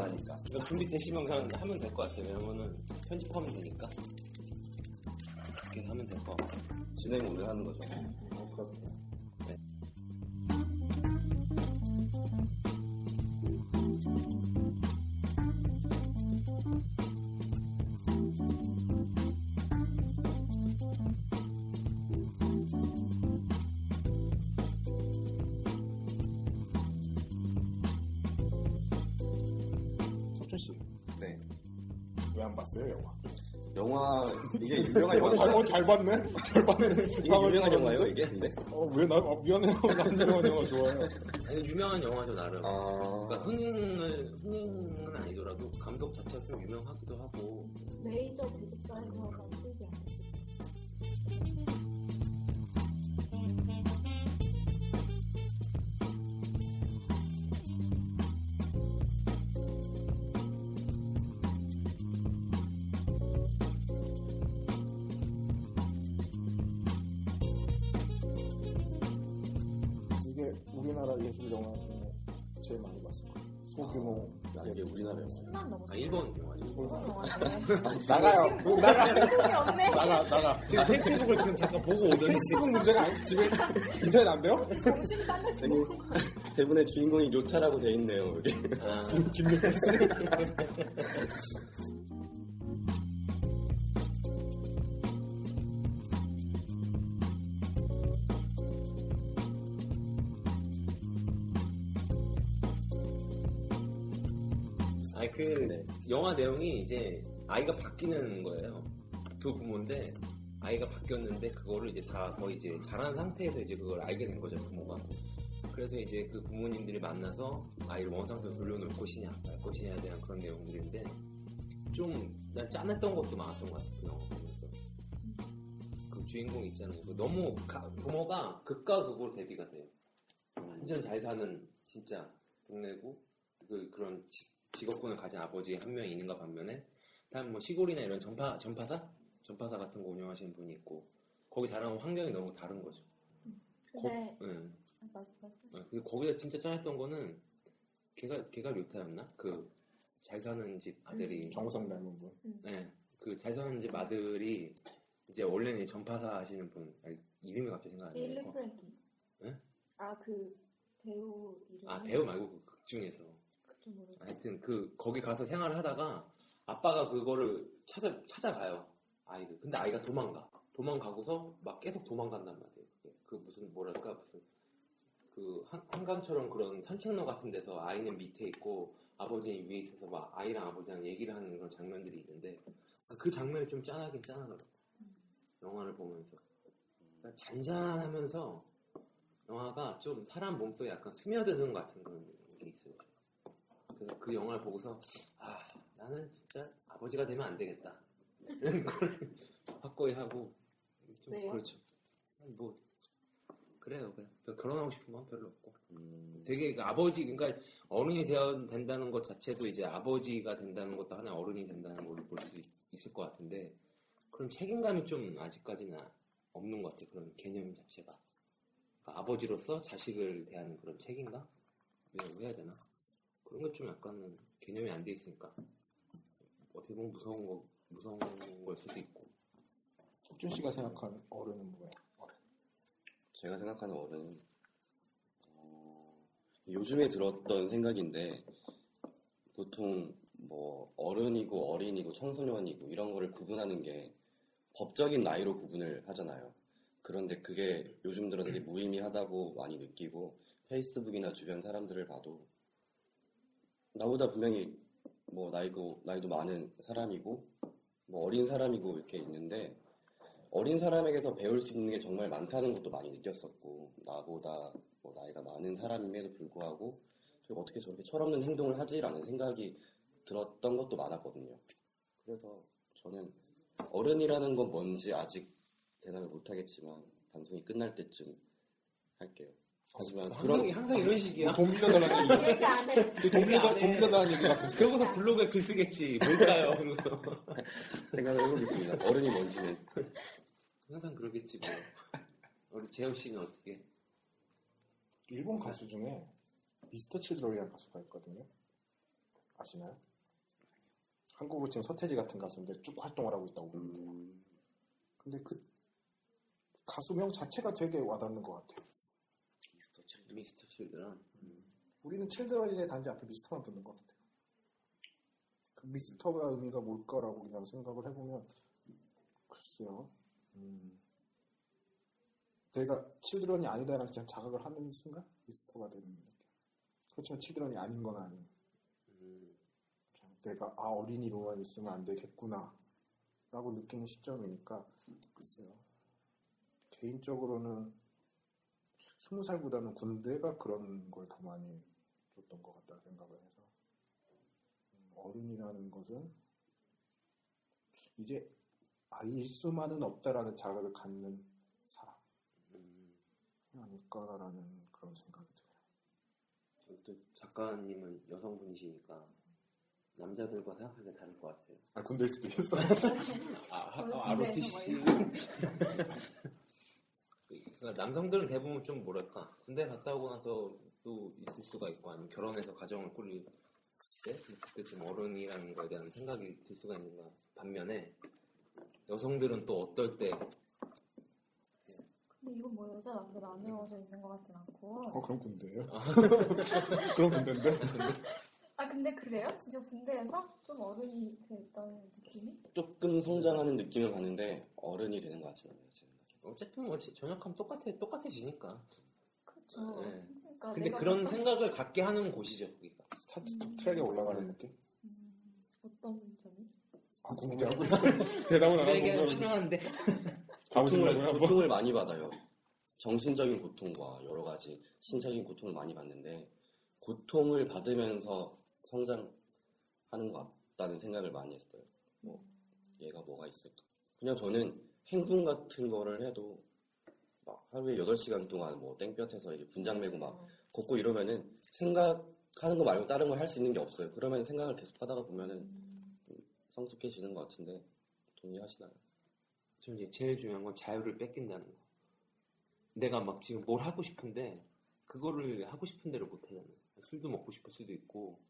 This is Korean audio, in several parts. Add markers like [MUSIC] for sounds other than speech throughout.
그럼 준비 되시면 그냥 하면 될 것 같아요. 왜냐면은 편집하면 되니까. 그렇게 하면 될 것 같아요. 진행을 우리가 하는 거죠. 어. 네. 봤어요 영화? 영화, 이게 [LAUGHS] 유명한 어, 잘, 영화. 어, 잘 봤네. 잘 봤네. 이게 유명한 영화예요, 이게? 근데? 어, 왜 나, 아, 미안해요. 난 유명한 영화 좋아해요. 아니, 유명한 영화죠 나름. 아. 그러니까 흥행을 흥행은 아니더라도 감독 자체가 좀 유명하기도 하고. 메이저 기획사에서 수익이 안 됐어요. 우리나라 예술 영화 중에 제일 많이 봤을 거예요. 소규모. 아, 이게 우리나라였어. 10만 넘었어요. 아 일본. 나가요. 나가. 없네. 나가, 나가. 지금 페이스북을 지금 잠깐 보고 오더니 페이스북 문제가 아니, 집에 인터넷 [LAUGHS] 안 돼요? 정신 딴데 대본의 주인공이 요타라고 돼 있네요, 여기. 아, 김민호 씨. [LAUGHS] 그 영화 내용이 이제 아이가 바뀌는 거예요. 두 부모인데 아이가 바뀌었는데 그거를 이제 다 거의 이제 자란 상태에서 이제 그걸 알게 된 거죠 부모가. 그래서 이제 그 부모님들이 만나서 아이를 원상태로 돌려놓을 것이냐 말 것이냐에 대한 그런 내용들인데 좀 난 짠했던 것도 많았던 것 같아요 그 영화 보면서. 그 주인공 있잖아요. 그 너무 가- 부모가 극과 극으로 대비가 돼요. 완전 잘 사는 진짜 동네고 그 그런 지- 직업군을 가진 아버지 한 명이 있는가 반면에 다른 뭐 시골이나 이런 전파 전파사 전파사 같은 거 운영하시는 분이 있고 거기 자라는 환경이 너무 다른 거죠. 근데 응. 아, 말씀하세요. 어, 근데 거기서 진짜 짠했던 거는 걔가 걔가 료타였나? 그 잘 사는 집 아들이 정우성 닮은 분. 네. 그 잘 사는 집 아들이 이제 원래는 전파사 하시는 분 아니, 이름이 갑자기 생각 안 일리 나요. 프랭키. 네? 아, 그 배우 이름. 아 배우 말고 그 극 중에서 모르겠어요. 하여튼 그 거기 가서 생활을 하다가 아빠가 그거를 찾아 찾아가요. 아이를. 근데 아이가 도망가. 도망가고서 막 계속 도망간단 말이에요. 그 무슨 뭐랄까? 무슨 그 한, 한강처럼 그런 산책로 같은 데서 아이는 밑에 있고 아버지는 위에 있어서 막 아이랑 아버지랑 얘기를 하는 그런 장면들이 있는데 그 장면이 좀 짠하긴 짠하더라고 영화를 보면서. 그러니까 잔잔하면서 영화가 좀 사람 몸속에 약간 스며드는 것 같은 그런 게 있어요 그래서 그 영화를 보고서 아 나는 진짜 아버지가 되면 안 되겠다. 이런 걸 [LAUGHS] 확고히 하고 좀 왜요? 그렇죠. 뭐 그래요. 그냥 별- 결혼하고 싶은 건 별로 없고. 음, 되게 그 아버지 그러니까 어른이 되어 된다는 것 자체도 이제 아버지가 된다는 것도 하나 어른이 된다는 걸로 볼 수 있을 것 같은데 그런 책임감이 좀 아직까지는 없는 것 같아요. 그런 개념 자체가. 그러니까 아버지로서 자식을 대하는 그런 책임감? 이라고 해야 되나 그런 것좀 약간은 개념이 안 돼 있으니까 어떻게 보면 무서운 거 무서운 걸 수도 있고 석준 씨가 생각하는 어른은 뭐예요? 어른. 제가 생각하는 어른은 어, 요즘에 들었던 생각인데 보통 뭐 어른이고 어린이고 청소년이고 이런 거를 구분하는 게 법적인 나이로 구분을 하잖아요. 그런데 그게 요즘 들어 되게 무의미하다고 많이 느끼고 페이스북이나 주변 사람들을 봐도 나보다 분명히 뭐 나이고 나이도 많은 사람이고 뭐 어린 사람이고 이렇게 있는데 어린 사람에게서 배울 수 있는 게 정말 많다는 것도 많이 느꼈었고 나보다 뭐 나이가 많은 사람임에도 불구하고 어떻게 저렇게 철없는 행동을 하지라는 생각이 들었던 것도 많았거든요. 그래서 저는 어른이라는 건 뭔지 아직 대답을 못하겠지만 방송이 끝날 때쯤 할게요. 하지만 항상, 그런 항상 이런 식이야 동기가 달라는 얘기. [LAUGHS] 얘기 안 해. 그 동기가 안 해. 동기가 달라는 얘기 같았어요. 그러고서 블로그에 글 쓰겠지 뭘까요 [LAUGHS] 생각을 해보겠습니다. 어른이 뭔지는 항상 그러겠지 뭐. 우리 재현 씨는 어떻게? 일본 가수 중에 미스터 칠드런이라는 가수가 있거든요. 아시나요? 한국으로 지금 서태지 같은 가수인데 쭉 활동을 하고 있다고 보는데 음, 근데 그 가수명 자체가 되게 와닿는 것 같아요. 미스터 칠드 미스터 칠드런. 우리는 칠드런의 단지 앞에 미스터만 붙는 것 같아요. 그 미스터가 의미가 뭘까라고 그냥 생각을 해보면 글쎄요. 음, 내가 칠드런이 아니다라는 그냥 자각을 하는 순간 미스터가 되는 느낌. 그렇지만 칠드런이 아닌 건 아니에요. 음, 그냥 내가 아 어린이로만 있으면 안 되겠구나 라고 느끼는 시점이니까 글쎄요 개인적으로는 스무 살보다는 군대가 그런 걸 더 많이 줬던 것 같다 생각을 해서 음, 어른이라는 것은 이제 아이일 수만은 없다라는 자각을 갖는 사람이 음. 아닐까라는 그런 생각이 들어요. 또 작가님은 여성분이시니까 남자들과 생각하기가 다를 것 같아요. 아 군대일 수도 있어. [LAUGHS] 아, 저는 아, 아로티 군대에서 씨. 그러니까 남성들은 대부분 좀 뭐랄까 군대 갔다 오고 나서 또 있을 수가 있고 아니면 결혼해서 가정을 꾸릴 때 그때 좀 어른이라는 거에 대한 생각이 들 수가 있는가 반면에 여성들은 또 어떨 때 근데 이건 뭐 여자 남자 나누어져 있는 것 같진 않고. 어 그럼 군대예요? [LAUGHS] 그럼 군대인데? 아 근데 그래요? 진짜 군대에서 좀 어른이 됐다는 느낌이? 조금 성장하는 느낌을 받는데 어른이 되는 것 같지는 않아요. 어쨌든 뭐 전역하면 똑같아 똑같아지니까. 그렇죠. 네. 그러니까 근데 그런 어떤- 생각을 갖게 하는 곳이죠 거기가. 스타트 트랙에 올라가는 느낌? 음, 어떤 점이? 아 궁금해하고 있어. 대답은 안 하고 필요한데 가보시려고요 고통을? 고통을 많이 받아요. 정신적인 고통과 여러 가지 신적인 고통을 많이 받는데 고통을 받으면서 성장하는 것 같다는 생각을 많이 했어요. 뭐 얘가 뭐가 있을까? 그냥 저는 행군 같은 거를 해도 막 하루에 8시간 동안 뭐 땡볕에서 이제 분장 메고 막 걷고 이러면은 생각하는 거 말고 다른 걸 할 수 있는 게 없어요. 그러면 생각을 계속 하다가 보면은 좀 성숙해지는 것 같은데 동의하시나요? 저는 이제 제일 중요한 건 자유를 뺏긴다는 거. 내가 막 지금 뭘 하고 싶은데 그거를 하고 싶은 대로 못 하잖아요. 술도 먹고 싶을 수도 있고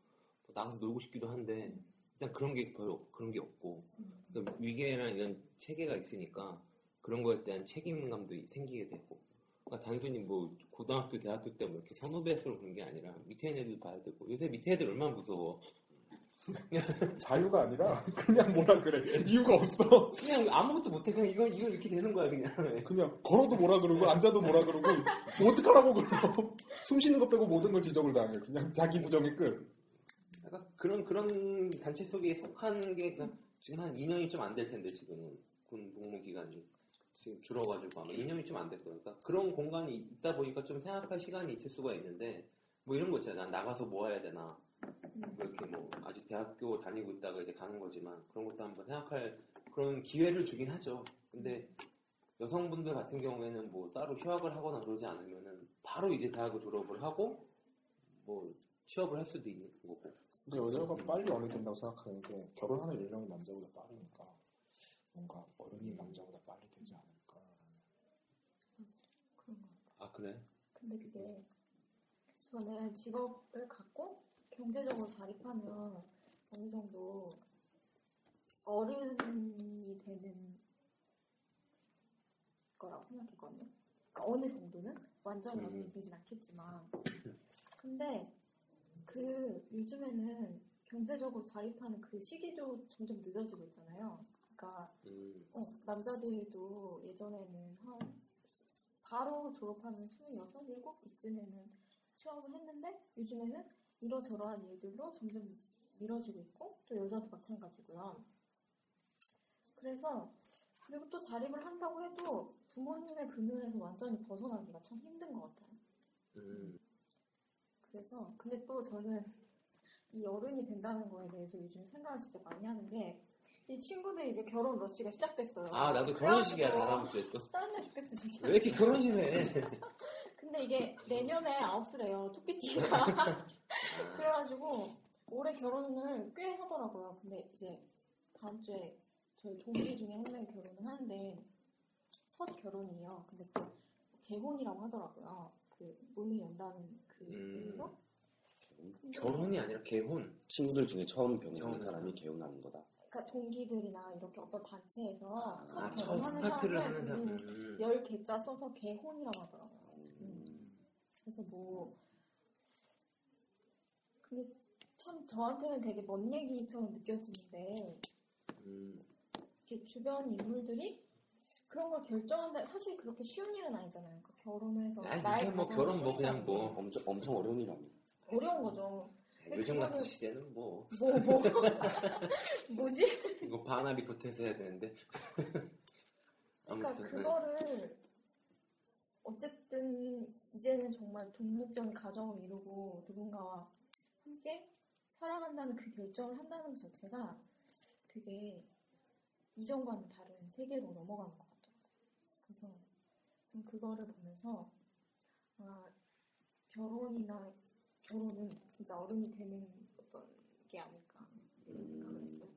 뭐 나가서 놀고 싶기도 한데 그냥 그런 게 별로 그런 게 없고 그러니까 위계나 이런 체계가 있으니까 그런 거에 대한 책임감도 생기게 되고 그러니까 단순히 뭐 고등학교 대학교 때 뭐 이렇게 선후배수로 그런 게 아니라 밑에 있는 애들 봐야 되고 요새 밑에 애들 얼마나 무서워 [LAUGHS] 자유가 아니라 그냥 뭐라 그래 이유가 없어. 그냥 아무것도 못해. 그냥 이거, 이거 이렇게 되는 거야, 그냥. 그냥 걸어도 뭐라 그러고 앉아도 뭐라 그러고 뭐 어떡하라고 그러고 숨 쉬는 거 빼고 모든 걸 지적을 당해. 그냥 자기 부정의 끝. 그런, 그런 단체 속에 속한 게 그냥 지금 한 2년이 좀 안 될 텐데, 지금은. 군 복무 기간이. 지금 줄어가지고 아마 2년이 좀안 됐거든요. 그러니까 그런 공간이 있다 보니까 좀 생각할 시간이 있을 수가 있는데, 뭐 이런 거 있잖아. 난 나가서 뭐 해야 되나. 뭐 이렇게 뭐, 아직 대학교 다니고 있다가 이제 가는 거지만, 그런 것도 한번 생각할 그런 기회를 주긴 하죠. 근데 여성분들 같은 경우에는 뭐 따로 휴학을 하거나 그러지 않으면은 바로 이제 대학을 졸업을 하고, 뭐 취업을 할 수도 있는 거고. 근데 여자가 빨리 어른이 된다고 생각하는 게 결혼하는 연령이 남자보다 빠르니까 뭔가 어른이 남자보다 빨리 되지 않을까. 그런 거. 아, 그래? 근데 그게 저는 직업을 갖고 경제적으로 자립하면 어느 정도 어른이 되는 거라고 생각했거든요. 그러니까 어느 정도는 완전히 음. 어른이 되진 않겠지만 근데 그 요즘에는 경제적으로 자립하는 그 시기도 점점 늦어지고 있잖아요. 그러니까 음, 어, 남자들도 예전에는 한 바로 졸업하면 26, 7 이쯤에는 취업을 했는데 요즘에는 이러저러한 일들로 점점 미뤄지고 있고 또 여자도 마찬가지고요. 그래서 그리고 또 자립을 한다고 해도 부모님의 그늘에서 완전히 벗어나기가 참 힘든 것 같아요. 음. 그래서 근데 또 저는 이 어른이 된다는 거에 대해서 요즘 생각을 진짜 많이 하는데 이 친구들이 이제 결혼 러시가 시작됐어요. 아, 나도 결혼식이야, 다다음 주에 또. 짜증나 죽겠어 진짜. 왜 이렇게 결혼식을 해? [LAUGHS] 근데 이게 내년에 아홉수래요 토끼띠가. [LAUGHS] 그래가지고 올해 결혼을 꽤 하더라고요. 근데 이제 다음 주에 저희 동기 중에 한 명이 결혼을 하는데 첫 결혼이에요. 근데 그 개혼이라고 하더라고요. 그 문을 연다는 그 음. 근데 결혼이 아니라 개혼. 친구들 중에 처음 결혼하는 처음. 사람이 개혼하는 거다. 그러니까 동기들이나 이렇게 어떤 단체에서 첫 아, 첫 결혼하는 스타트를 하는 사람. 음. 열 개자 써서 개혼이라고 하더라고요. 음. 그래서 뭐 근데 참 저한테는 되게 먼 얘기처럼 느껴지는데 음. 이렇게 주변 인물들이 그런 걸 결정한다 사실 그렇게 쉬운 일은 아니잖아요. 그 결혼을 해서 아니, 나의 뭐 결혼 뭐 그냥 뭐. 엄청 엄청 어려운 일합니다. 게 어려운 거죠. 요즘 같은 시대는 뭐. 뭐 뭐 [LAUGHS] 뭐지? 이거 바나리 붙어서 해야 되는데. [LAUGHS] 그러니까 네. 그거를 어쨌든 이제는 정말 독립적인 가정을 이루고 누군가와 함께 살아간다는 그 결정을 한다는 것 자체가 되게 이전과는 다른 세계로 넘어가는 것 그래서 전 그거를 보면서 아, 결혼이나 결혼은 진짜 어른이 되는 어떤 게 아닐까 이런 생각을 했어요.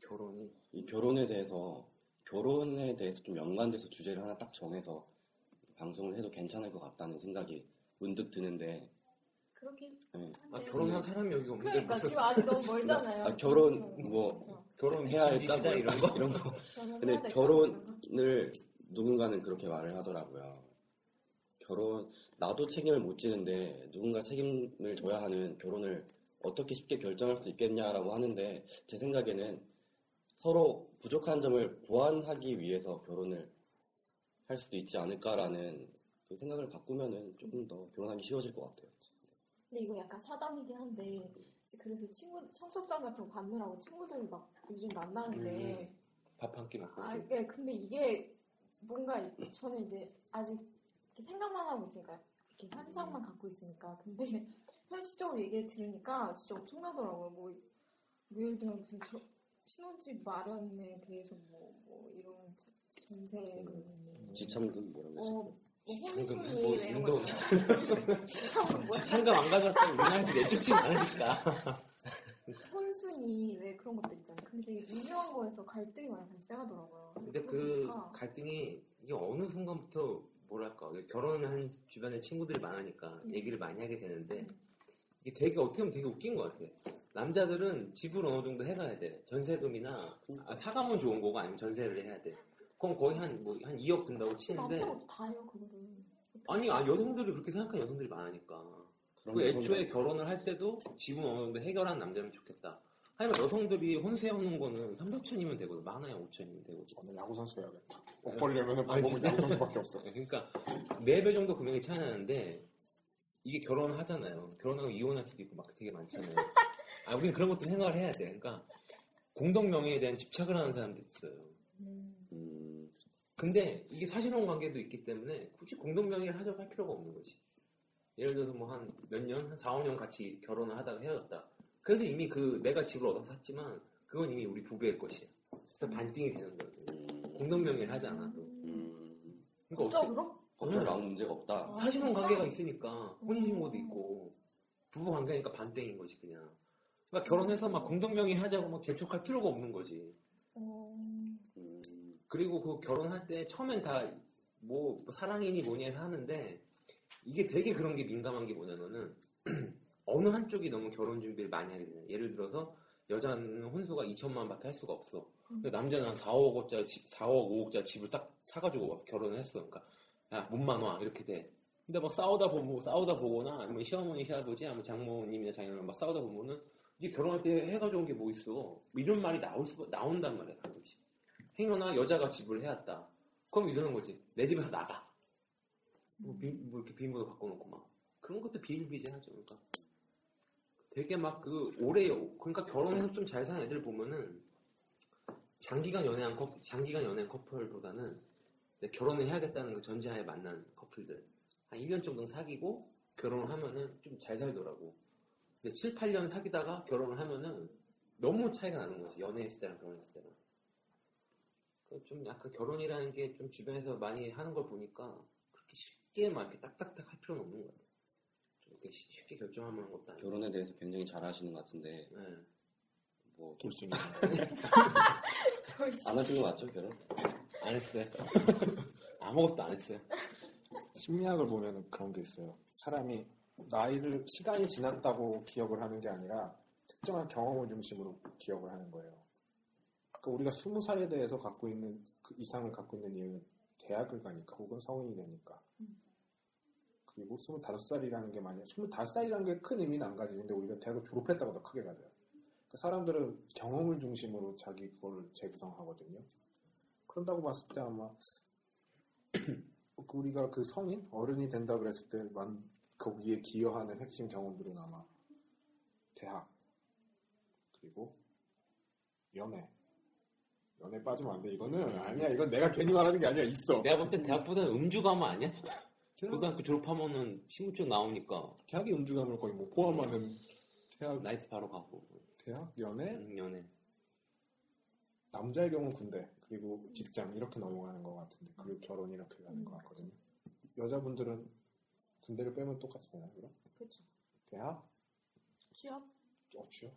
결혼이. 이 결혼에 대해서 결혼에 대해서 좀 연관돼서 주제를 하나 딱 정해서 방송을 해도 괜찮을 것 같다는 생각이 문득 드는데 그렇게 네. 아, 결혼한 사람이 여기 없는데. 그러니까 무슨 지금 아직 너무 멀잖아요. 아, 결혼 뭐 그래서 결혼 해야 미친 할까 짓이다, 뭐 이런 거. 이런 거 근데? 결혼을 누군가는 그렇게 말을 하더라고요. 결혼 나도 책임을 못 지는데 누군가 책임을 져야 하는 결혼을 어떻게 쉽게 결정할 수 있겠냐라고 하는데 제 생각에는 서로 부족한 점을 보완하기 위해서 결혼을 할 수도 있지 않을까라는 그 생각을 바꾸면은 조금 더 결혼하기 쉬워질 것 같아요. 근데 이거 약간 사담이긴 한데 그래서 친구 청첩장 같은 거 받느라고 친구들 막 요즘 만나는데 밥한 끼 먹고. 아 예, 근데 이게 뭔가 저는 이제 아직 이렇게 생각만 하고 있으니까 이렇게 환상만 갖고 있으니까. 근데 [LAUGHS] 현실적으로 얘기 들으니까 진짜 엄청나더라고요. 뭐, 뭐 예를 들어 무슨 저, 신혼집 마련에 대해서 뭐, 뭐 이런 전세금이 지참금 뭐 이런 거 어, 있 을뭐뭐 운동. 참가 안 가졌다고 우리나라에서 내쫓진 않으니까. 혼순이 왜 그런 것들 있잖아요. 근데 되게 미묘한 거에서 갈등이 많이 발생하더라고요. 근데 그 보니까 갈등이 이게 어느 순간부터 뭐랄까 결혼을 한 주변에 친구들이 많으니까 음. 얘기를 많이 하게 되는데 음. 이게 되게 어떻게 보면 되게 웃긴 것 같아. 남자들은 집을 어느 정도 해가야 돼. 전세금이나 아, 사가면 좋은 거고 아니면 전세를 해야 돼. 그럼 거의 한 뭐 한 2억 든다고 치는데 남편도 다 해요 그거를. 아니 아 여성들이 그렇게 생각하는 여성들이 많으니까 그게 애초에. 결혼을 할 때도 집은 어느 정도 해결한 남자면 좋겠다. 하지만 여성들이 혼수해오는 거는 3, 4천이면 되거든. 많아야 5천이면 되거든. 저는 야구 선수 해야겠다. 못 벌려면 아니, 방법은 진짜? 야구 선수밖에 없어. 그러니까 4배 정도 금액이 차이 나는데 이게 결혼을 하잖아요. 결혼하고 이혼할 수도 있고 막 되게 많잖아요. [LAUGHS] 아, 우리는 그런 것도 생각을 해야 돼. 그러니까 공동 명예에 대한 집착을 하는 사람도 있어요. 근데 이게 사실혼 관계도 있기 때문에 굳이 공동 명예를 하자고 할 필요가 없는 거지. 예를 들어서 뭐 한 몇 년, 한 4, 5년 같이 결혼을 하다가 헤어졌다. 그래도 이미 그 내가 집을 얻어서 샀지만 그건 이미 우리 부부의 것이야. 그래서 반띵이 되는 거예요. 음, 공동 명예를 하지 않아도. 음, 그러니까 어떻게 법적으로? 아무 문제가 없다. 아, 사실혼? 관계가 있으니까 혼인신고도 있고 부부 관계니까 반땡인 거지 그냥. 그러니까 결혼해서 막 공동명의 하자고 막 재촉할 필요가 없는 거지. 그리고 그 결혼할 때 처음엔 다 뭐 사랑이니 뭐니 하는데 이게 되게 그런 게 민감한 게 뭐냐면은 [CLEARS THROAT] 어느 한쪽이 너무 결혼 준비를 많이 하게 되냐. 예를 들어서 여자는 혼수가 2천만 원밖에 할 수가 없어. 근데 남자는 한 4, 5억짜리 4억, 5억짜리 집을 딱 사가지고 와서 결혼을 했어. 그러니까 야 몸만 와 이렇게 돼. 근데 막 싸우다 보고 싸우다 보거나 아니면 시어머니 시아버지 아니면 장모님이나 장인어른 막 싸우다 보면은 이게 결혼할 때 해가지고 온 게 뭐 있어. 뭐 이런 말이 나올 수 나온단 말이야 가끔씩. 행여나 여자가 집을 해왔다. 그럼 이러는 거지. 내 집에서 나가. 뭐, 비, 뭐 이렇게 비밀번호 바꿔놓고 막 그런 것도 비일비재하죠. 그러니까 되게 막 그 오래 그러니까 결혼해서 좀 잘 사는 애들 보면은 장기간 연애한 커 장기간 연애한 커플보다는 결혼을 해야겠다는 그 전제하에 만난 커플들 한 1년 정도 사귀고 결혼을 하면은 좀 잘 살더라고. 근데 7, 8년 사귀다가 결혼을 하면은 너무 차이가 나는 거지. 연애했을 때랑 결혼했을 때랑. 그좀 약간 결혼이라는 게 좀 주변에서 많이 하는 걸 보니까 그렇게 쉽게 막 이렇게 딱딱딱 할 필요는 없는 것 같아. 좀 이렇게 쉬- 쉽게 결정하는 것도 아니고. 결혼에 대해서 굉장히 잘 하시는 것 같은데, 네. 뭐, 돌싱이. 돌싱. 안 하신 거 맞죠, 결혼? 안 했어요. [LAUGHS] 아무것도 안 했어요. 심리학을 보면 그런 게 있어요. 사람이 나이를 시간이 지났다고 기억을 하는 게 아니라 특정한 경험을 중심으로 기억을 하는 거예요. 그러니까 우리가 스무 살에 대해서 갖고 있는 그 이상을 갖고 있는 이유는 대학을 가니까 혹은 성인이 되니까. 그리고 스물다섯 살이라는 게 만약 스물다섯 살이라는 게 큰 의미는 안 가지는데 오히려 대학을 졸업했다고 더 크게 가져요. 그러니까 사람들은 경험을 중심으로 자기 그걸 재구성하거든요. 그런다고 봤을 때 아마 그 [CLEARS THROAT] 우리가 그 성인 어른이 된다 그랬을 때만 거기에 기여하는 핵심 경험들은 아마 대학 그리고 연애 연애 빠지면 안 돼 이거는 아니야 이건 내가 괜히 말하는 게 아니야 있어 내가 볼 땐 대학보다는 음주 가면 아니야? [LAUGHS] 고등학교 졸업하면은 신분증 나오니까 대학의 음주감을 거의 뭐 포함하는 대학 나이트 바로 가고 대학 연애 음, 연애. 남자의 경우는 군대 그리고 직장 이렇게 넘어가는 것 같은데 그리고 결혼 이렇게 가는 것 같거든요 여자분들은 군대를 빼면 똑같이 되나요 그럼? 그쵸. 대학? 취업? 어 취업?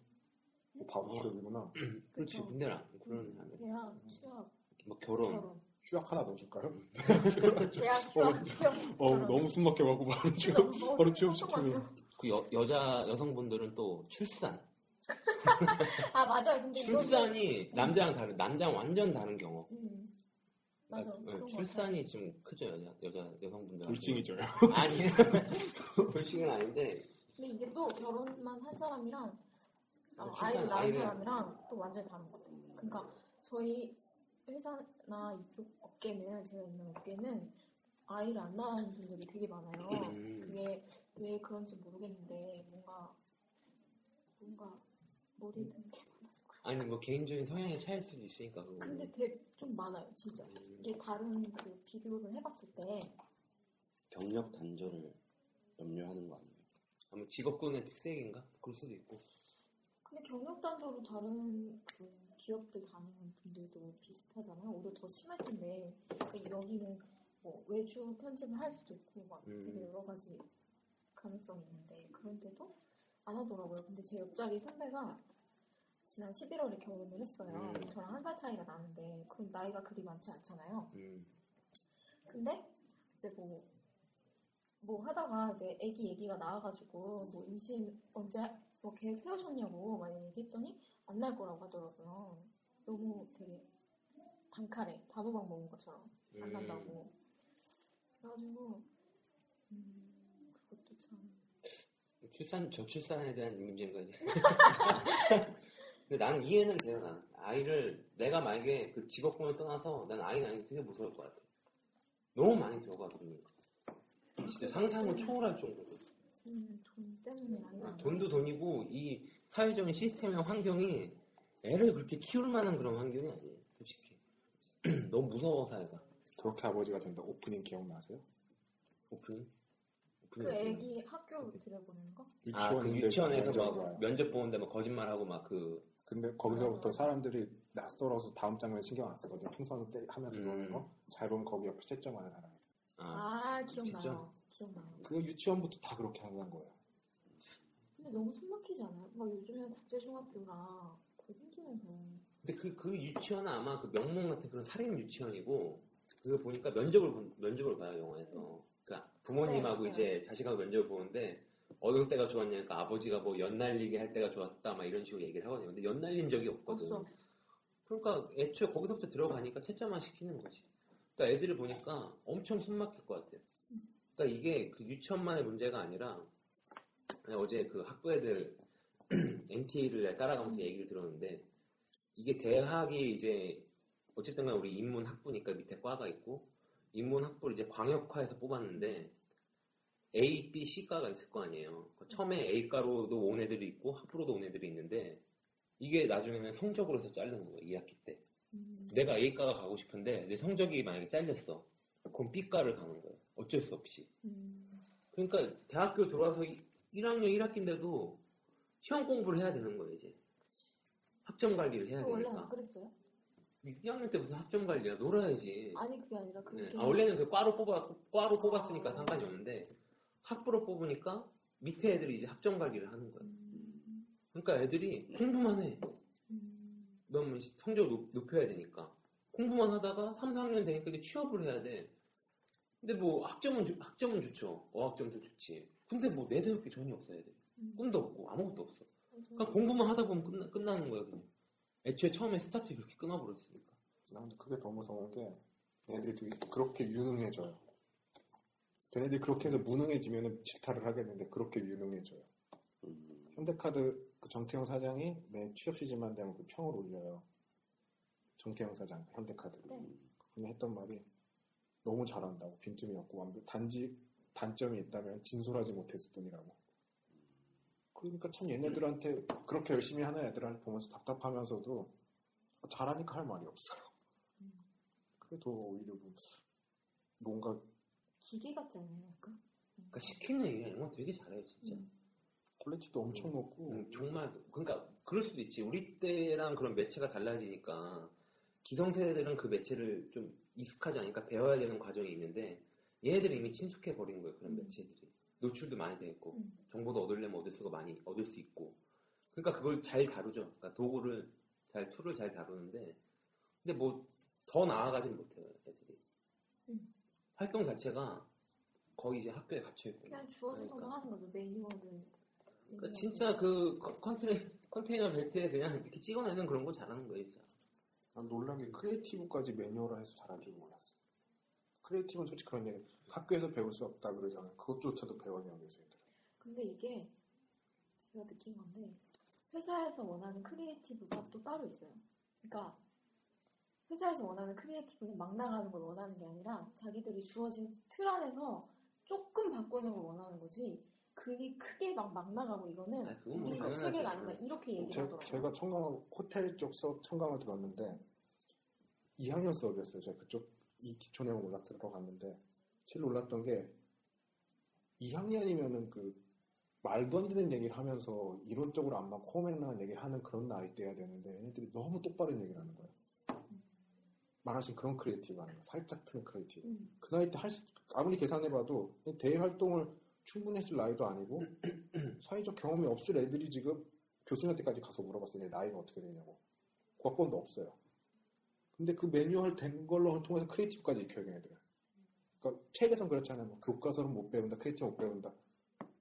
뭐 바로 취업이구나 [CLEARS THROAT] 그렇지 그쵸. 군대는 안 그런 안 돼. 대학, 취업, 뭐 결혼. 결혼. 휴학 하나 넣어줄까요? [LAUGHS] 대학, 취업, 취업. 어 결혼. 너무 숨 막혀갖고 바로 취업 너무 바로 취업 섭섭하네요. 시키면 그 여, 여자 여성분들은 또 출산. 아, 맞아요. 근데. 출산이 남자랑 다른 남자랑 완전 다른 경우. 음. 맞아. 네, 그런 거 출산이 좀 크죠 여자 여자 여성분들. 돌싱이죠 아니 [LAUGHS] 돌싱은 아닌데 근데 이게 또 결혼만 한 사람이랑 어, 아이를 낳은 사람이랑 또 완전히 다른 것 같아요. 그러니까 저희 회사나 이쪽 업계는 제가 있는 업계는 아이를 안 낳은 분들이 되게 많아요. 음. 그게 왜 그런지 모르겠는데 뭔가 뭔가 머리에 드는 게 많아서 그래요. 아니 뭐 개인적인 성향의 차이일 수도 있으니까 그거. 근데 되게 좀 많아요, 진짜. 음. 이게 다른 그 비교를 해봤을 때 경력 단절을 염려하는 거 아니에요? 아마 직업군의 특색인가? 그럴 수도 있고. 근데 경력 단절로 다른 그 기업들 다니는 분들도 비슷하잖아요. 오히려 더 심할 텐데 그러니까 여기는 뭐 외주 편집을 할 수도 있고 막 음. 되게 여러 가지 가능성이 있는데 그런데도 안 하더라고요. 근데 제 옆자리 선배가 지난 11월에 결혼을 했어요. 음. 저랑 한 살 차이가 나는데 그럼 나이가 그리 많지 않잖아요. 음. 근데 이제 뭐, 뭐 하다가 이제 애기 얘기가 나와가지고 뭐 임신 언제 뭐 계획 세우셨냐고 막 얘기했더니 안 날 거라고 하더라고요. 너무 되게 단칼에 단호박 먹은 것처럼 안 음. 난다고. 그래가지고 음, 그것도 참 출산 저출산에 대한 문제인 거지. 근데 나는 이해는 돼요. 나는 아이를 내가 만약에 그 직업군을 떠나서 난 아이 낳는 게 되게 무서울 것 같아. 너무 많이 들어가거든요. 진짜 상상을 초월할 정도로. 음, 돈 때문에 아이가 아, 돈도 돈이고 이 사회적인 시스템이나 환경이 애를 그렇게 키울 만한 그런 환경이 아니에요. 솔직히 [CLEARS THROAT] 너무 무서워 사회가. 그렇게 아버지가 된다. 오프닝 기억나세요? 오프닝? 그 애기 학교 들여보내는 거? 아, 그 유치원에서 막. 면접 보는데 막 거짓말하고 막 그, 근데 거기서부터 사람들이 낯설어서 다음 장면에 신경 안 쓰거든요. 풍선을 때리 하면서 음. 노는 거. 잘 보면 거기 옆에 채점 하는 사람이 있어요. 아, 아, 기억나요. 진짜? 그거 유치원부터 다 그렇게 하는 거예요. 근데 너무 숨 막히지 않아요? 막 요즘에 국제중학교랑 그거 생기면서 근데 그, 그 유치원은 아마 그 명문 같은 그런 살인 유치원이고, 그거 보니까 면접을, 본- 면접을 봐요, 영화에서. 그러니까 부모님하고 네, 이제 자식하고 면접을 보는데, 어느 때가 좋았냐니까 아버지가 뭐 연날리게 할 때가 좋았다, 막 이런 식으로 얘기를 하거든요. 근데 연날린 적이 없거든. 없어. 그러니까 애초에 거기서부터 들어가니까 채점만 시키는 거지. 그러니까 애들을 보니까 엄청 숨 막힐 것 같아요. 그러니까 이게 그 유치원만의 문제가 아니라 어제 그 학부 애들 NT를 따라가면서 얘기를 들었는데 이게 대학이 이제 어쨌든 간에 우리 인문 학부니까 밑에 과가 있고 인문 학부를 이제 광역화해서 뽑았는데 A, B, C과가 있을 거 아니에요. 그 처음에 A과로도 온 애들이 있고 학부로도 온 애들이 있는데 이게 나중에는 성적으로 해서 자르는 거예요. 2학기 때. 음, 내가 A과가 가고 싶은데 내 성적이 만약에 잘렸어. 그럼 B과를 가는 거예요. 어쩔 수 없이. 음, 그러니까 대학교 들어와서 1학년 1학기인데도 시험 공부를 해야 되는 거예요, 이제. 학점 관리를 해야 그거 원래 안 되니까. 그랬어요? 2학년 때 무슨 학점 관리야? 놀아야지. 아니 그게 아니라 네. 그렇게 아, 원래는 그 과로 뽑아, 과로 뽑았으니까 아. 상관이 없는데 학부로 뽑으니까 밑에 애들이 이제 학점 관리를 하는 거예요. 음, 그러니까 애들이 공부만 해. 음, 너무 성적을 높, 높여야 되니까. 공부만 하다가 3, 4학년 되니까 이제 취업을 해야 돼. 근데 뭐 학점은, 좋- 학점은 좋죠. 어학점도 좋지. 근데 뭐 내세울 게 전혀 없어야 돼. 음. 꿈도 없고 아무것도 없어. 그러니까 공부만 하다 보면 끝나, 끝나는 거야 그냥. 애초에 처음에 스타트 그렇게 끊어버렸으니까. 나 근데 그게 더 무서운 게 얘네들이 되게 그렇게 유능해져요. 걔네들이 그렇게 해서 무능해지면 질타를 하겠는데 그렇게 유능해져요. 음, 현대카드 그 정태영 사장이 매 취업 시즌만 되면 그 평을 올려요. 정태영 사장, 현대카드. 네. 그분이 했던 말이 너무 잘한다고 빈틈이 없고 완벽 단지 단점이 있다면 진솔하지 못했을 뿐이라고. 그러니까 참 얘네들한테 그렇게 열심히 하는 애들한테 보면서 답답하면서도 잘하니까 할 말이 없어요. 더 오히려 뭐 뭔가 기계 같지 않아요? 약간? 그러니까 시키는 일 영화 되게 잘해요 진짜. 음. 퀄리티도 엄청 높고 음, 정말 그러니까 그럴 수도 있지. 우리 때랑 그런 매체가 달라지니까 기성세대들은 그 매체를 좀 익숙하지 않으니까 배워야 되는 과정이 있는데 얘네들이 이미 친숙해 버린 거예요 그런 음. 매체들이 노출도 많이 돼 있고 음. 정보도 얻으려면 얻을 수가 많이 얻을 수 있고 그러니까 그걸 잘 다루죠. 그러니까 도구를 잘 툴을 잘 다루는데 근데 뭐 더 나아가진 못해요 애들이 음. 활동 자체가 거의 이제 학교에 갇혀 있고 그냥 주어진 그러니까. 하는 거죠. 매뉴얼을. 그러니까 진짜 그 컨- 컨테이너, 컨테이너 벨트에 그냥 이렇게 찍어내는 그런 거 잘하는 거예요, 진짜. 난 놀란 게 creative까지 매뉴얼화해서 잘할 줄 몰랐어. creative는 솔직히 그런 얘기 학교에서 배울 수 없다 그러잖아요. 그것조차도 배웠냐고 해서 얘들. 근데 이게 제가 느낀 건데 회사에서 원하는 creative가 또 따로 있어요. 그러니까 회사에서 원하는 creative는 막 나가는 걸 원하는 게 아니라 자기들이 주어진 틀 안에서 조금 바꾸는 걸 원하는 거지. 그리 크게 막 막 나가고 이거는 아니, 뭐 우리 당연하지. 체계가 아니다 이렇게 얘기를 제, 하더라고요. 제가 청강 호텔 쪽 수업 청강을 들었는데 2학년 수업이었어요. 제가 그쪽 이 기초 내용 올라 들어갔는데 제일 놀랐던 게 2학년이면은 그 말도 안 되는 얘기를 하면서 이론적으로 안 맞고 호맹랑한 얘기를 하는 그런 나이 때야 되는데 얘네들이 너무 똑바른 얘기를 하는 거예요. 말하신 그런 creative 하는 거 살짝 트는 creative. 음. 그 나이 때 할 수, 아무리 계산해봐도 대외 활동을 충분히 했을 나이도 아니고 [CLEARS THROAT] 사회적 경험이 없을 애들이 지금 교수님한테까지 가서 물어봤어요. 얘 나이가 어떻게 되냐고. 고학번도 없어요. 근데 그 매뉴얼 된 걸로 통해서 creative까지 익혀야 돼, 애들은. 그러니까 책에선 그렇잖아요. 뭐 교과서는 못 배운다, creative 못 배운다.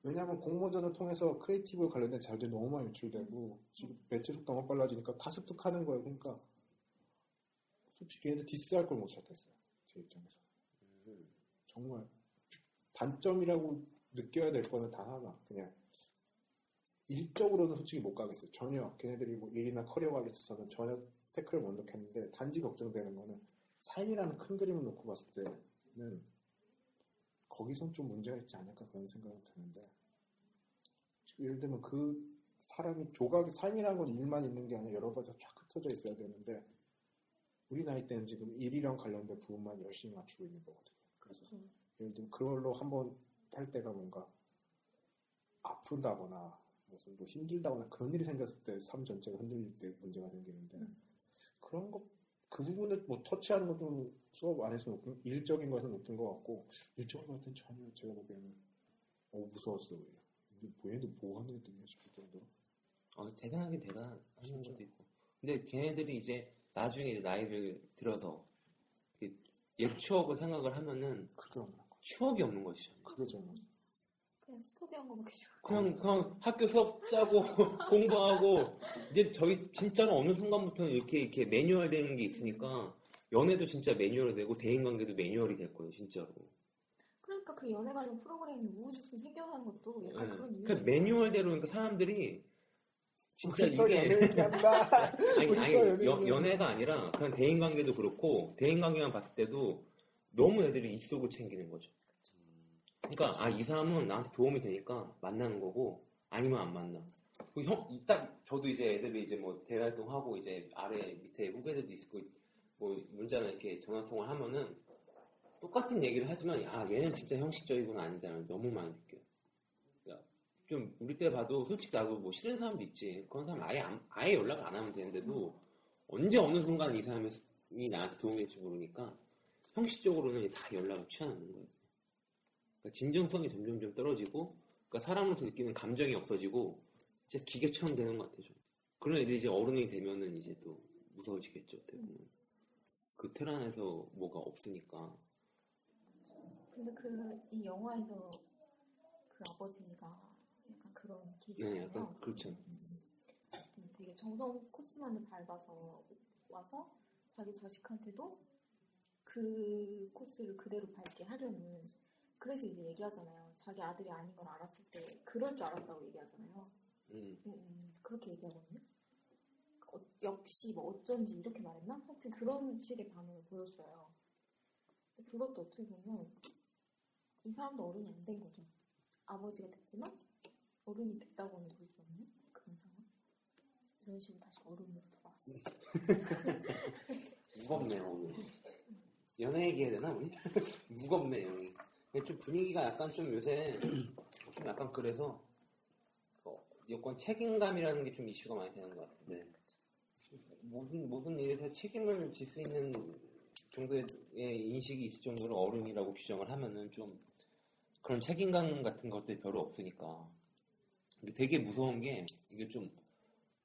왜냐하면 공모전을 통해서 creative 관련된 자료들이 너무 많이 유출되고 지금 매체 속도 너무 빨라지니까 다 습득하는 거예요. 그러니까 솔직히 얘네들 디스할 걸 못 찾겠어요. 제 입장에서. 정말 단점이라고 느껴야 될 거는 단 하나. 그냥 일적으로는 솔직히 못 가겠어요. 전혀 걔네들이 뭐 일이나 커리어 관리 있어서는 전혀 태클을 못 넣겠는데 단지 걱정되는 거는 삶이라는 큰 그림을 놓고 봤을 때는 거기선 좀 문제가 있지 않을까 그런 생각이 드는데 예를 들면 그 사람이 조각이 삶이라는 건 일만 있는 게 아니라 여러 가지가 쫙 흩어져 있어야 되는데 우리 나이 때는 지금 일이랑 관련된 부분만 열심히 맞추고 있는 거거든요. 그래서 예를 들면 그걸로 한번 할 때가 뭔가 아프다거나 무슨 뭐 힘들다거나 그런 일이 생겼을 때 삶 전체가 흔들릴 때 문제가 생기는데 그런 거 그 부분을 뭐 터치하는 건 좀 수업 안에서 높은 일적인 것은 높은 것 같고 일적인 것은 전혀 제가 보기에는 어 무서웠어요. 오히려. 근데 뭐 얘들 뭐 하는 애들이야 싶을 정도로 어, 대단하긴 대단한 것도 있고. 근데 걔네들이 이제 나중에 이제 나이를 들어서 옛 추억을 생각을 하면은 거. 추억이 없는 것이죠. 그게 제일 그냥 스터디 한 거 밖에 좋아. 그냥, 그냥 학교 수업 짜고 [LAUGHS] 공부하고 이제 저희 진짜로 어느 순간부터는 이렇게 이렇게 매뉴얼 되는 게 있으니까 연애도 진짜 매뉴얼이 되고 대인관계도 매뉴얼이 될 거예요 진짜로. 그러니까 그 연애 관련 프로그램 우후죽순 하는 것도 약간 네. 그런 이유가 그 있어요. 매뉴얼대로 그러니까 사람들이 진짜 이게. [LAUGHS] 아니, 아니 연, 연애가 아니라 그냥 대인 관계도 그렇고 대인 관계만 봤을 때도 너무 애들이 이속을 챙기는 거죠. 그러니까 아 이 사람은 나한테 도움이 되니까 만나는 거고 아니면 안 만나. 그 형, 딱 저도 이제 애들이 이제 뭐 대활동하고 이제 아래 밑에 후배들도 있고 뭐 문자나 이렇게 전화 통화를 하면은 똑같은 얘기를 하지만 아 얘는 진짜 형식적이구나 아니다는 너무 많이 느껴요. 그러니까 좀 우리 때 봐도 솔직히 나도 뭐 싫은 사람도 있지. 그런 사람 아예 안- 아예 연락 안 하면 되는데도 언제 어느 순간 이 사람이 나한테 도움이 될지 모르니까 형식적으로는 다 연락을 취하는 거예요. 그러니까 진정성이 점점점 떨어지고 그러니까 사람으로서 느끼는 감정이 없어지고 진짜 기계처럼 되는 것 같아요. 좀. 그런 애들이 이제 어른이 되면은 이제 또 무서워지겠죠. 보면. 그틀 안에서 뭐가 없으니까. 근데 그 이 영화에서 그 아버지가 약간 그런 네, 케이스잖아요. 약간 그렇죠. 음, 되게 정성 코스만을 밟아서 와서 자기 자식한테도 그 코스를 그대로 밟게 하려는 그래서 이제 얘기하잖아요. 자기 아들이 아닌 걸 알았을 때 그럴 줄 알았다고 얘기하잖아요. 음. 음, 음, 그렇게 얘기하거든요. 어, 역시 뭐 어쩐지 이렇게 말했나? 하여튼 그런 식의 반응을 보였어요. 그것도 어떻게 보면 이 사람도 어른이 안 된 거죠. 아버지가 됐지만 어른이 됐다고는 볼 수 없는 그런 상황. 이런 식으로 다시 어른으로 돌아왔어요. [LAUGHS] 무겁네요, 오늘. 연애 얘기해야 되나, 우리? [LAUGHS] 무겁네요, 여기. 좀 분위기가 약간 좀 요새, 좀 약간 그래서, 어, 여권 책임감이라는 게 좀 이슈가 많이 되는 것 같은데, 모든, 모든 일에서 책임을 질 수 있는 정도의 인식이 있을 정도로 어른이라고 규정을 하면은 좀, 그런 책임감 같은 것들이 별로 없으니까. 근데 되게 무서운 게, 이게 좀,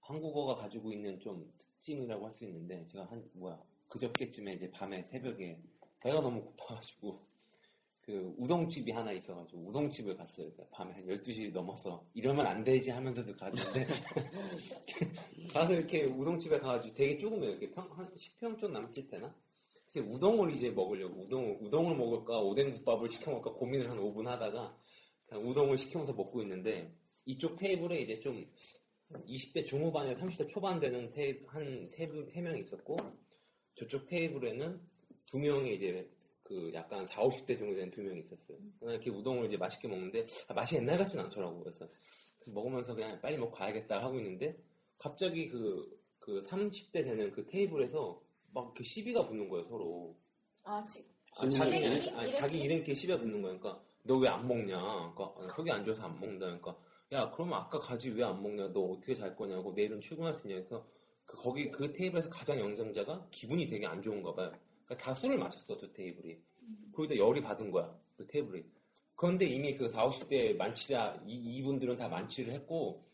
한국어가 가지고 있는 좀 특징이라고 할 수 있는데 제가 한 뭐야 그저께쯤에 이제 밤에 새벽에 배가 너무 고파가지고 그 우동집이 하나 있어가지고 우동집을 갔어요. 그러니까 밤에 한 12시 넘어서 이러면 안 되지 하면서도 갔는데 [LAUGHS] 가서 이렇게 우동집에 가가지고 되게 조금해요. 이렇게 평, 한 10평 좀 남짓 되나? 우동을 이제 먹으려고 우동, 우동을 먹을까 오뎅국밥을 시켜 먹을까 고민을 한 5분 하다가 우동을 시켜면서 먹고 있는데 이쪽 테이블에 이제 좀 20대 중후반에 30대 초반 되는 테이블 한세 명이 있었고 저쪽 테이블에는 두 명이 이제 그 약간 4, 50대 정도 되는 두 명이 있었어요. 그냥 이렇게 우동을 이제 맛있게 먹는데 아, 맛이 옛날 같진 않더라고. 그래서 먹으면서 그냥 빨리 먹고 가야겠다 하고 있는데 갑자기 그, 그 30대 되는 그 테이블에서 막 이렇게 시비가 붙는 거예요, 서로. 아, 지, 아, 자기, 이름, 아니, 이름? 자기 이름께 시비가 붙는 거야. 그러니까 너 왜 안 먹냐? 그러니까 어, 속이 안 좋아서 안 먹는다. 그러니까 야 그러면 아까 가지 왜 안 먹냐? 너 어떻게 잘 거냐고 내일은 출근할 수 있냐? 그래서 그 거기 그 테이블에서 가장 영상자가 기분이 되게 안 좋은가 봐요. 그러니까 다 술을 마셨어 두 테이블이. 거기다 열이 받은 거야 그 테이블이. 그런데 이미 그 4, 50대 만취자 이, 이분들은 다 만취를 했고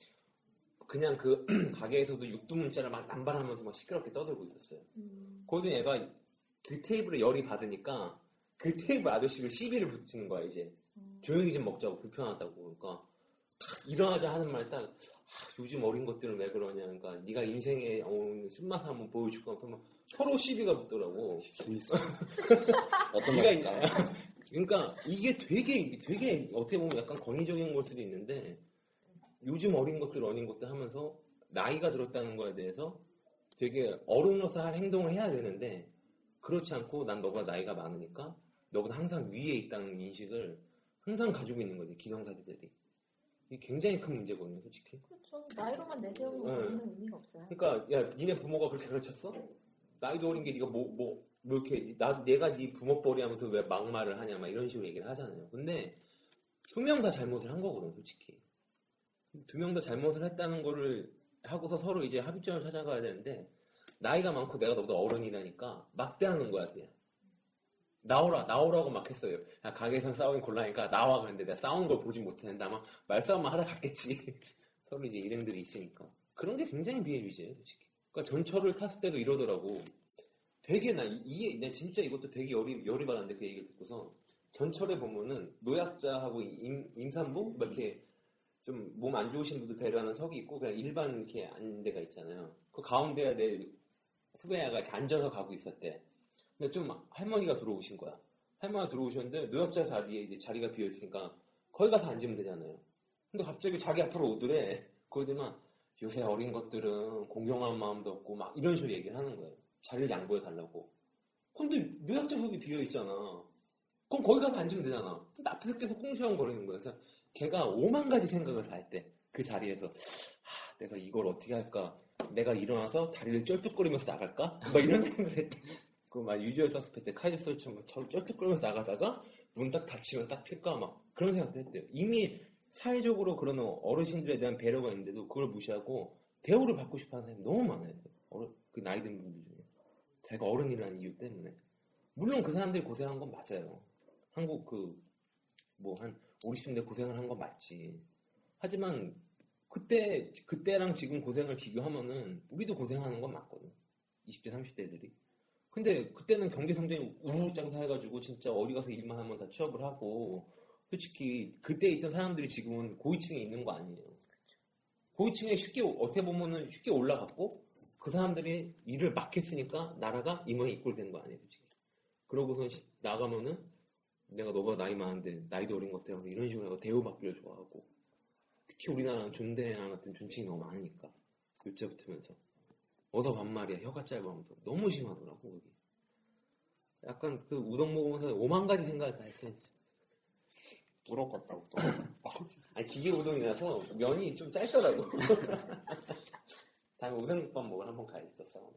그냥 그 [CLEARS THROAT] 가게에서도 육두문자를 막 남발하면서 막 시끄럽게 떠들고 있었어요. 음, 거기 얘가 그 테이블에 열이 받으니까 그 테이블 아저씨를 시비를 붙이는 거야 이제 음. 조용히 좀 먹자고 불편하다고 그러니까 딱 일어나자 하는 말딱 요즘 어린 것들은 왜 그러냐 그러니까 네가 인생의 어, 쓴맛을 한번 보여줄 거야 그러면 서로 시비가 붙더라고. [LAUGHS] 어떤 맛일까? [LAUGHS] 그러니까 이게 되게 되게 어떻게 보면 약간 권위적인 걸 수도 있는데 요즘 어린 것들 어린 것들 하면서 나이가 들었다는 거에 대해서 되게 어른으로서 할 행동을 해야 되는데 그렇지 않고 난 너보다 나이가 많으니까 너보다 항상 위에 있다는 인식을 항상 가지고 있는 거지 기성사들이 이게 굉장히 큰 문제거든요 솔직히 그렇죠. 나이로만 내세우는 네. 거는 의미가 없어요. 그러니까 야 니네 부모가 그렇게 가르쳤어? 나이도 어린 게 네가 뭐뭐 뭐 이렇게 나 내가 네 부모뻘이 하면서 왜 막말을 하냐 막 이런 식으로 얘기를 하잖아요. 근데 두 명 다 잘못을 한 거거든 솔직히 두 명 다 잘못을 했다는 거를 하고서 서로 이제 합의점을 찾아가야 되는데 나이가 많고 내가 너보다 어른이라니까 막대하는 거야 그냥 나오라 나오라고 막 했어요. 야, 가게에서 싸우긴 곤란하니까 나와 그랬는데 내가 싸우는 걸 보지 못했는데 아마 말싸움만 하다 갔겠지. [LAUGHS] 서로 이제 일행들이 있으니까 그런 게 굉장히 비일비재예요 솔직히. 그러니까 전철을 탔을 때도 이러더라고. 되게 나 이게 나 진짜 이것도 되게 열이 열이 받았는데 그 얘기를 듣고서 전철에 보면은 노약자하고 임, 임산부 뭐 이렇게 좀 몸 안 좋으신 분들 배려하는 석이 있고 그냥 일반 이렇게 앉는 데가 있잖아요. 그 가운데에 내 후배가 앉아서 가고 있었대. 근데 좀 할머니가 들어오신 거야. 할머니가 들어오셨는데 노약자 자리에 이제 자리가 비어 있으니까 거기 가서 앉으면 되잖아요. 근데 갑자기 자기 앞으로 오더래. 거기더만 요새 어린 것들은 공경한 마음도 없고 막 이런 식으로 얘기를 하는 거예요. 자리를 양보해 달라고. 근데 노약자 석이 비어 있잖아. 그럼 거기 가서 앉으면 되잖아. 근데 앞에서 계속 꽁시렁 거리는 거야. 그래서 걔가 오만 가지 생각을 다 했대. 그 자리에서. 하, 내가 이걸 어떻게 할까? 내가 일어나서 다리를 쩔뚝거리면서 나갈까? 막 이런 [LAUGHS] 생각을 했대. 그막 유주얼 서스펙트 카이저 소제처럼 쩔뚝거리면서 나가다가 문 딱 닫히면 딱 필까? 막 그런 생각도 했대요. 이미 사회적으로 그런 어르신들에 대한 배려가 있는데도 그걸 무시하고 대우를 받고 싶어 하는 사람이 너무 많아요. 어른, 그 나이 든 분들 중에. 자기가 어른이라는 이유 때문에. 물론 그 사람들이 고생한 건 맞아요. 한국 그, 뭐, 한 5, 60대 고생을 한 건 맞지. 하지만, 그때, 그때랑 지금 고생을 비교하면은, 우리도 고생하는 건 맞거든. 20대, 30대들이. 근데, 그때는 경제 성장이 우후장사해가지고, 진짜 어디 가서 일만 하면 다 취업을 하고, 솔직히, 그때 있던 사람들이 지금은 고위층에 있는 거 아니에요. 고위층에 쉽게, 어떻게 보면은 쉽게 올라갔고, 그 사람들이 일을 막 했으니까, 나라가 이 모양 이꼴 된 거 아니에요, 솔직히. 그러고서 시- 나가면은, 내가 너보다 나이 많은데 나이도 어린 것들하고 이런 식으로 대우받기를 좋아하고 특히 우리나라는 존대랑 같은 존칭이 너무 많으니까 글자 붙으면서 어서 반말이야. 혀가 짧아면서 너무 심하더라고 그게. 약간 그 우동 먹으면서 오만 가지 생각을 다 했어요 진짜. 부럽겠다고 또. [LAUGHS] 아니 기계 우동이라서 면이 좀 짧더라고. [LAUGHS] 다음에 우동국밥 먹으러 한번 가야겠다 싸움